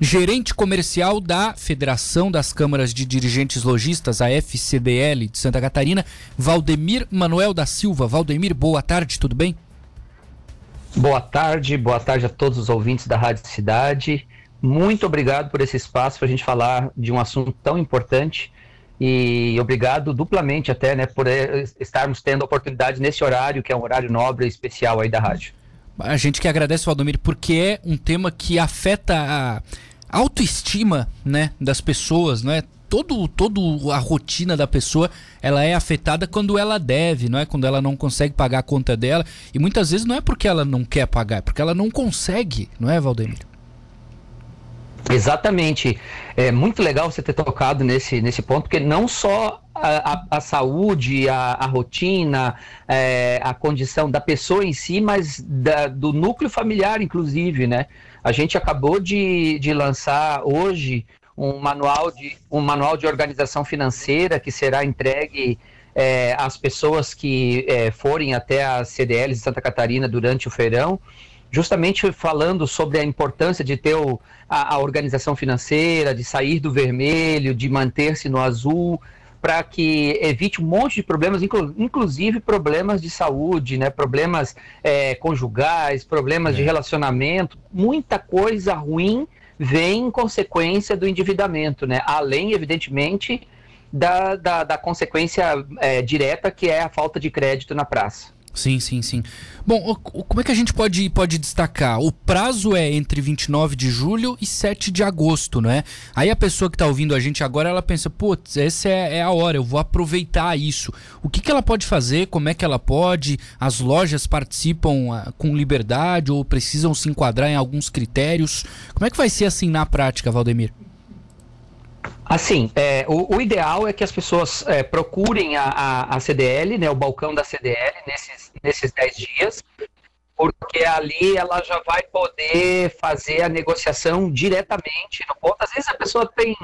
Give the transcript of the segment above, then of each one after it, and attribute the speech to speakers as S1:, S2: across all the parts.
S1: gerente comercial da Federação das Câmaras de Dirigentes Logistas, a FCDL de Santa Catarina, Valdemir Manuel da Silva. Valdemir, boa tarde, tudo bem?
S2: Boa tarde, boa tarde a todos os ouvintes da Rádio Cidade. Muito obrigado por esse espaço para a gente falar de um assunto tão importante e obrigado duplamente até, né, por estarmos tendo a oportunidade nesse horário, que é um horário nobre e especial aí da rádio.
S1: A gente que agradece, Valdomiro, porque é um tema que afeta a autoestima, né, das pessoas, não é? Todo, todo a rotina da pessoa, ela é afetada quando ela deve, não é? Quando ela não consegue pagar a conta dela. E muitas vezes não é porque ela não quer pagar, é porque ela não consegue, não é, Valdemiro?
S2: Exatamente. É muito legal você ter tocado nesse, nesse ponto, porque não só a, a, a saúde, a, a rotina, é, a condição da pessoa em si, mas da, do núcleo familiar, inclusive, né? A gente acabou de, de lançar hoje um manual de, um manual de organização financeira que será entregue é, às pessoas que é, forem até a CDL de Santa Catarina durante o feirão justamente falando sobre a importância de ter o, a, a, organização financeira, de sair do vermelho, de manter-se no azul, para que evite um monte de problemas, inclu, inclusive problemas de saúde, né, problemas é, conjugais, problemas é. de relacionamento, muita coisa ruim vem em consequência do endividamento, né? Além, evidentemente, da, da, da consequência é, direta que é a falta de crédito na praça.
S1: Sim, sim, sim. Bom, como é que a gente pode, pode destacar? O prazo é entre 29 de julho e 7 de agosto, não é? Aí a pessoa que está ouvindo a gente agora, ela pensa, putz, essa é, é, a hora, eu vou aproveitar isso. O que, que ela pode fazer? Como é que ela pode? As lojas participam uh, com liberdade ou precisam se enquadrar em alguns critérios? Como é que vai ser assim na prática, Valdemir?
S2: Assim, é, o, o, ideal é que as pessoas é, procurem a, a, a, CDL, né, o balcão da CDL, nesses, nesses 10 dias, porque ali ela já vai poder fazer a negociação diretamente no ponto. Às vezes a pessoa tem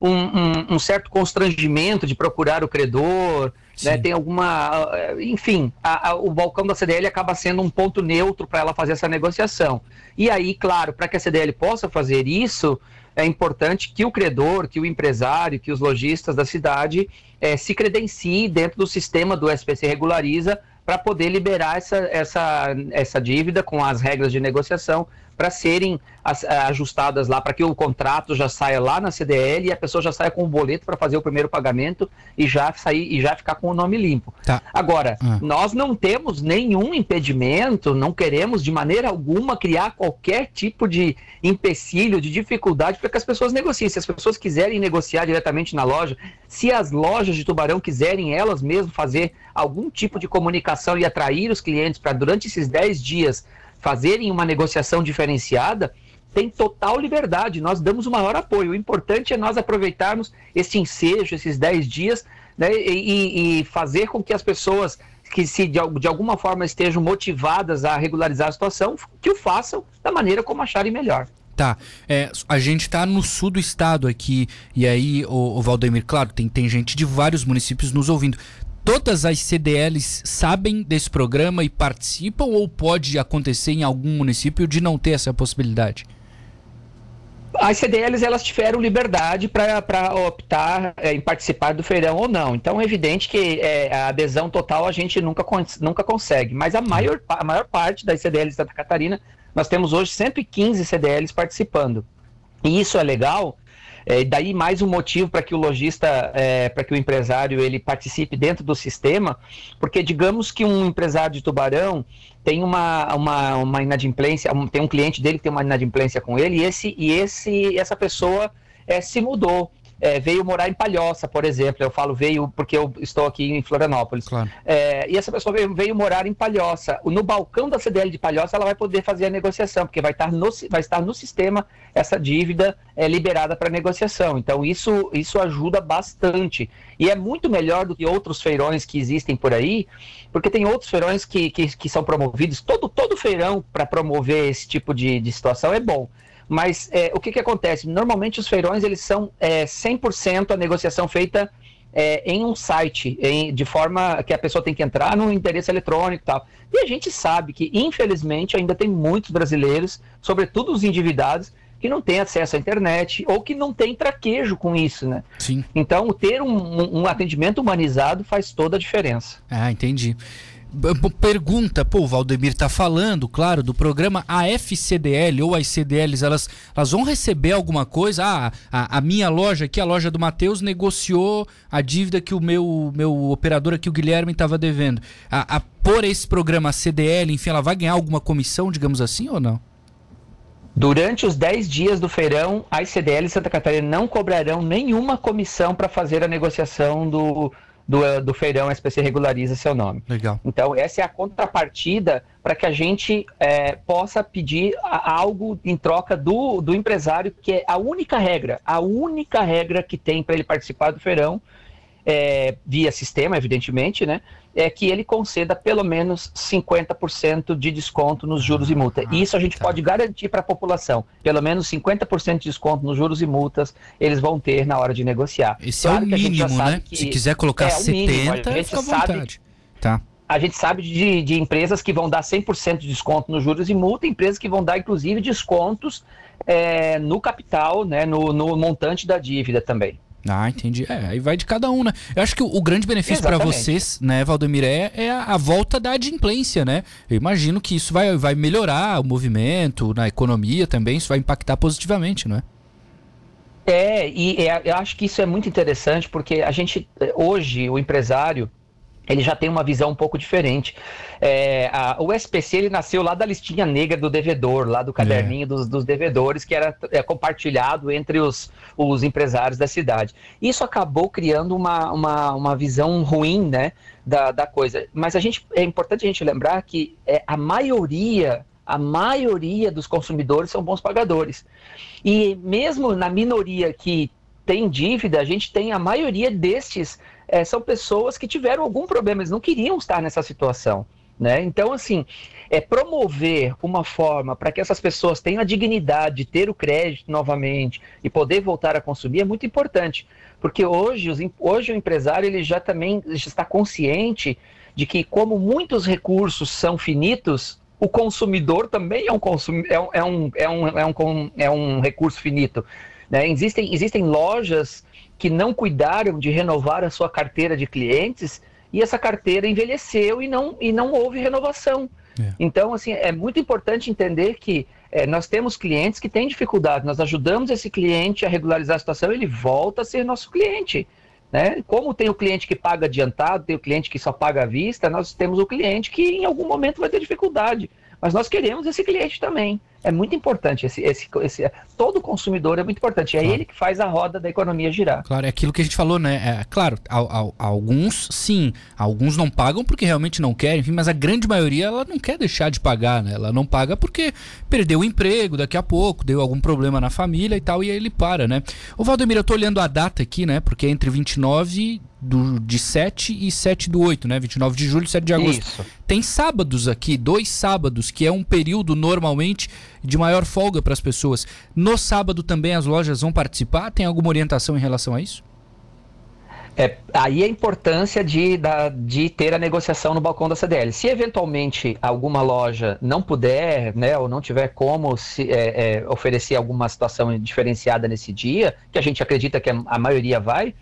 S2: um, um, um certo constrangimento de procurar o credor, né, tem alguma. Enfim, a, o balcão da CDL acaba sendo um ponto neutro para ela fazer essa negociação. E aí, claro, para que a CDL possa fazer isso é importante que o credor, que o empresário, que os lojistas da cidade é, se credenciem dentro do sistema do SPC Regulariza para poder liberar essa, essa, essa dívida com as regras de negociação para serem ajustadas lá, para que o contrato já saia lá na CDL e a pessoa já saia com o boleto para fazer o primeiro pagamento e já sair e já ficar com o nome limpo. Tá. Agora, ah. nós não temos nenhum impedimento, não queremos de maneira alguma criar qualquer tipo de empecilho, de dificuldade para que as pessoas negociem. Se as pessoas quiserem negociar diretamente na loja, se as lojas de Tubarão quiserem elas mesmas fazer algum tipo de comunicação e atrair os clientes para durante esses 10 dias fazerem uma negociação diferenciada, tem total liberdade. Nós damos o maior apoio. O importante é nós aproveitarmos esse ensejo, esses 10 dias, né, e, e, fazer com que as pessoas que se de, de, alguma forma estejam motivadas a regularizar a situação, que o façam da maneira como acharem melhor.
S1: Tá. É, a gente está no sul do estado aqui, e aí, o, o Valdemir, claro, tem, tem gente de vários municípios nos ouvindo todas as CDLs sabem desse programa e participam ou pode acontecer em algum município de não ter essa possibilidade?
S2: As CDLs elas tiveram liberdade para optar é, em participar do feirão ou não. Então é evidente que é, a adesão total a gente nunca, nunca consegue. Mas a maior, a maior parte das CDLs de Santa Catarina, nós temos hoje 115 CDLs participando. E isso é legal é, daí mais um motivo para que o lojista, é, para que o empresário ele participe dentro do sistema, porque digamos que um empresário de tubarão tem uma, uma, uma inadimplência, um, tem um cliente dele que tem uma inadimplência com ele, e esse, e esse, essa pessoa é, se mudou é, veio morar em Palhoça, por exemplo. Eu falo veio porque eu estou aqui em Florianópolis. Claro. É, e essa pessoa veio, veio, morar em Palhoça. No balcão da CDL de Palhoça, ela vai poder fazer a negociação, porque vai estar no, vai estar no sistema essa dívida é, liberada para negociação. Então, isso, isso ajuda bastante. E é muito melhor do que outros feirões que existem por aí, porque tem outros feirões que, que, que são promovidos. Todo, todo feirão para promover esse tipo de, de situação é bom. Mas é, o que, que acontece? Normalmente os feirões eles são é, 100% a negociação feita é, em um site, em, de forma que a pessoa tem que entrar no endereço eletrônico e tal. E a gente sabe que, infelizmente, ainda tem muitos brasileiros, sobretudo os endividados, que não tem acesso à internet ou que não tem traquejo com isso, né?
S1: Sim.
S2: Então, ter um, um atendimento humanizado faz toda a diferença.
S1: Ah, entendi. Pergunta, pô, o Valdemir tá falando, claro, do programa AFCDL ou as CDLs, elas, elas vão receber alguma coisa? Ah, a, a minha loja aqui, a loja do Matheus, negociou a dívida que o meu, meu operador aqui, o Guilherme, estava devendo. A, a, por esse programa CDL, enfim, ela vai ganhar alguma comissão, digamos assim, ou não?
S2: Durante os 10 dias do feirão, as CDL Santa Catarina não cobrarão nenhuma comissão para fazer a negociação do, do, do feirão SPC regulariza seu nome.
S1: Legal.
S2: Então, essa é a contrapartida para que a gente é, possa pedir algo em troca do, do empresário, que é a única regra, a única regra que tem para ele participar do feirão é, via sistema, evidentemente, né? É que ele conceda pelo menos 50% de desconto nos juros e multas. Ah, isso a gente tá. pode garantir para a população. Pelo menos 50% de desconto nos juros e multas eles vão ter na hora de negociar.
S1: Esse claro é o mínimo, né? Se quiser colocar é, 70, mínimo. a gente fica à vontade.
S2: Tá. A gente sabe de, de empresas que vão dar 100% de desconto nos juros e multa, empresas que vão dar, inclusive, descontos é, no capital, né, no, no montante da dívida também.
S1: Ah, entendi. É, aí vai de cada um, né? Eu acho que o, o grande benefício para vocês, né, Valdemir, é, é a, a, volta da adimplência, né? Eu imagino que isso vai, vai melhorar o movimento, na economia também, isso vai impactar positivamente, não é?
S2: É, e é, eu acho que isso é muito interessante porque a gente, hoje, o empresário, ele já tem uma visão um pouco diferente. É, a, o SPC ele nasceu lá da listinha negra do devedor, lá do caderninho é. dos, dos, devedores, que era é, compartilhado entre os, os empresários da cidade. Isso acabou criando uma, uma, uma visão ruim né, da, da coisa. Mas a gente, é importante a gente lembrar que é, a maioria a maioria dos consumidores são bons pagadores. E mesmo na minoria que tem dívida, a gente tem a maioria destes é, são pessoas que tiveram algum problema, eles não queriam estar nessa situação. Né? Então, assim, é promover uma forma para que essas pessoas tenham a dignidade de ter o crédito novamente e poder voltar a consumir é muito importante, porque hoje, os, hoje o empresário ele já também está consciente de que, como muitos recursos são finitos, o consumidor também é um, é é um, é um, é um, é um recurso finito. Né? Existem, existem lojas que não cuidaram de renovar a sua carteira de clientes e essa carteira envelheceu e não, e não houve renovação. É. Então, assim, é muito importante entender que é, nós temos clientes que têm dificuldade, nós ajudamos esse cliente a regularizar a situação, ele volta a ser nosso cliente. Né? Como tem o cliente que paga adiantado, tem o cliente que só paga à vista, nós temos o cliente que em algum momento vai ter dificuldade. Mas nós queremos esse cliente também. É muito importante esse, esse, esse todo consumidor é muito importante. É claro. ele que faz a roda da economia girar.
S1: Claro, é aquilo que a gente falou, né? É, claro, alguns sim, alguns não pagam porque realmente não querem, enfim, mas a grande maioria ela não quer deixar de pagar, né? Ela não paga porque perdeu o emprego daqui a pouco, deu algum problema na família e tal, e aí ele para, né? O Valdemir, eu tô olhando a data aqui, né? Porque é entre 29 do, de 7 e 7 do 8, né? 29 de julho e 7 de agosto. Isso. Tem sábados aqui, dois sábados, que é um período normalmente de maior folga para as pessoas. No sábado também as lojas vão participar? Tem alguma orientação em relação a isso?
S2: É, aí a importância de, da, de ter a negociação no balcão da CDL. Se eventualmente alguma loja não puder, né, ou não tiver como se, é, é, oferecer alguma situação diferenciada nesse dia, que a gente acredita que a, a maioria vai,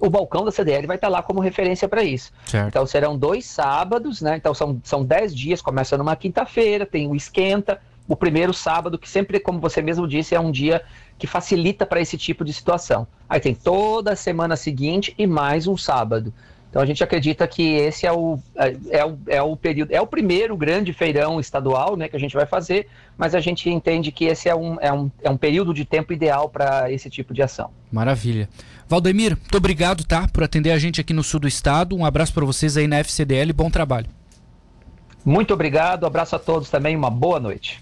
S2: o balcão da CDL vai estar lá como referência para isso. Certo. Então serão dois sábados, né? Então são, são dez dias, começa numa quinta-feira, tem o esquenta, o primeiro sábado, que sempre, como você mesmo disse, é um dia que facilita para esse tipo de situação. Aí tem toda a semana seguinte e mais um sábado. Então a gente acredita que esse é o, é, é, o, é o período, é o primeiro grande feirão estadual né, que a gente vai fazer, mas a gente entende que esse é um, é um, é um período de tempo ideal para esse tipo de ação.
S1: Maravilha. Valdemir, muito obrigado tá, por atender a gente aqui no sul do estado. Um abraço para vocês aí na FCDL, bom trabalho.
S2: Muito obrigado, abraço a todos também, uma boa noite.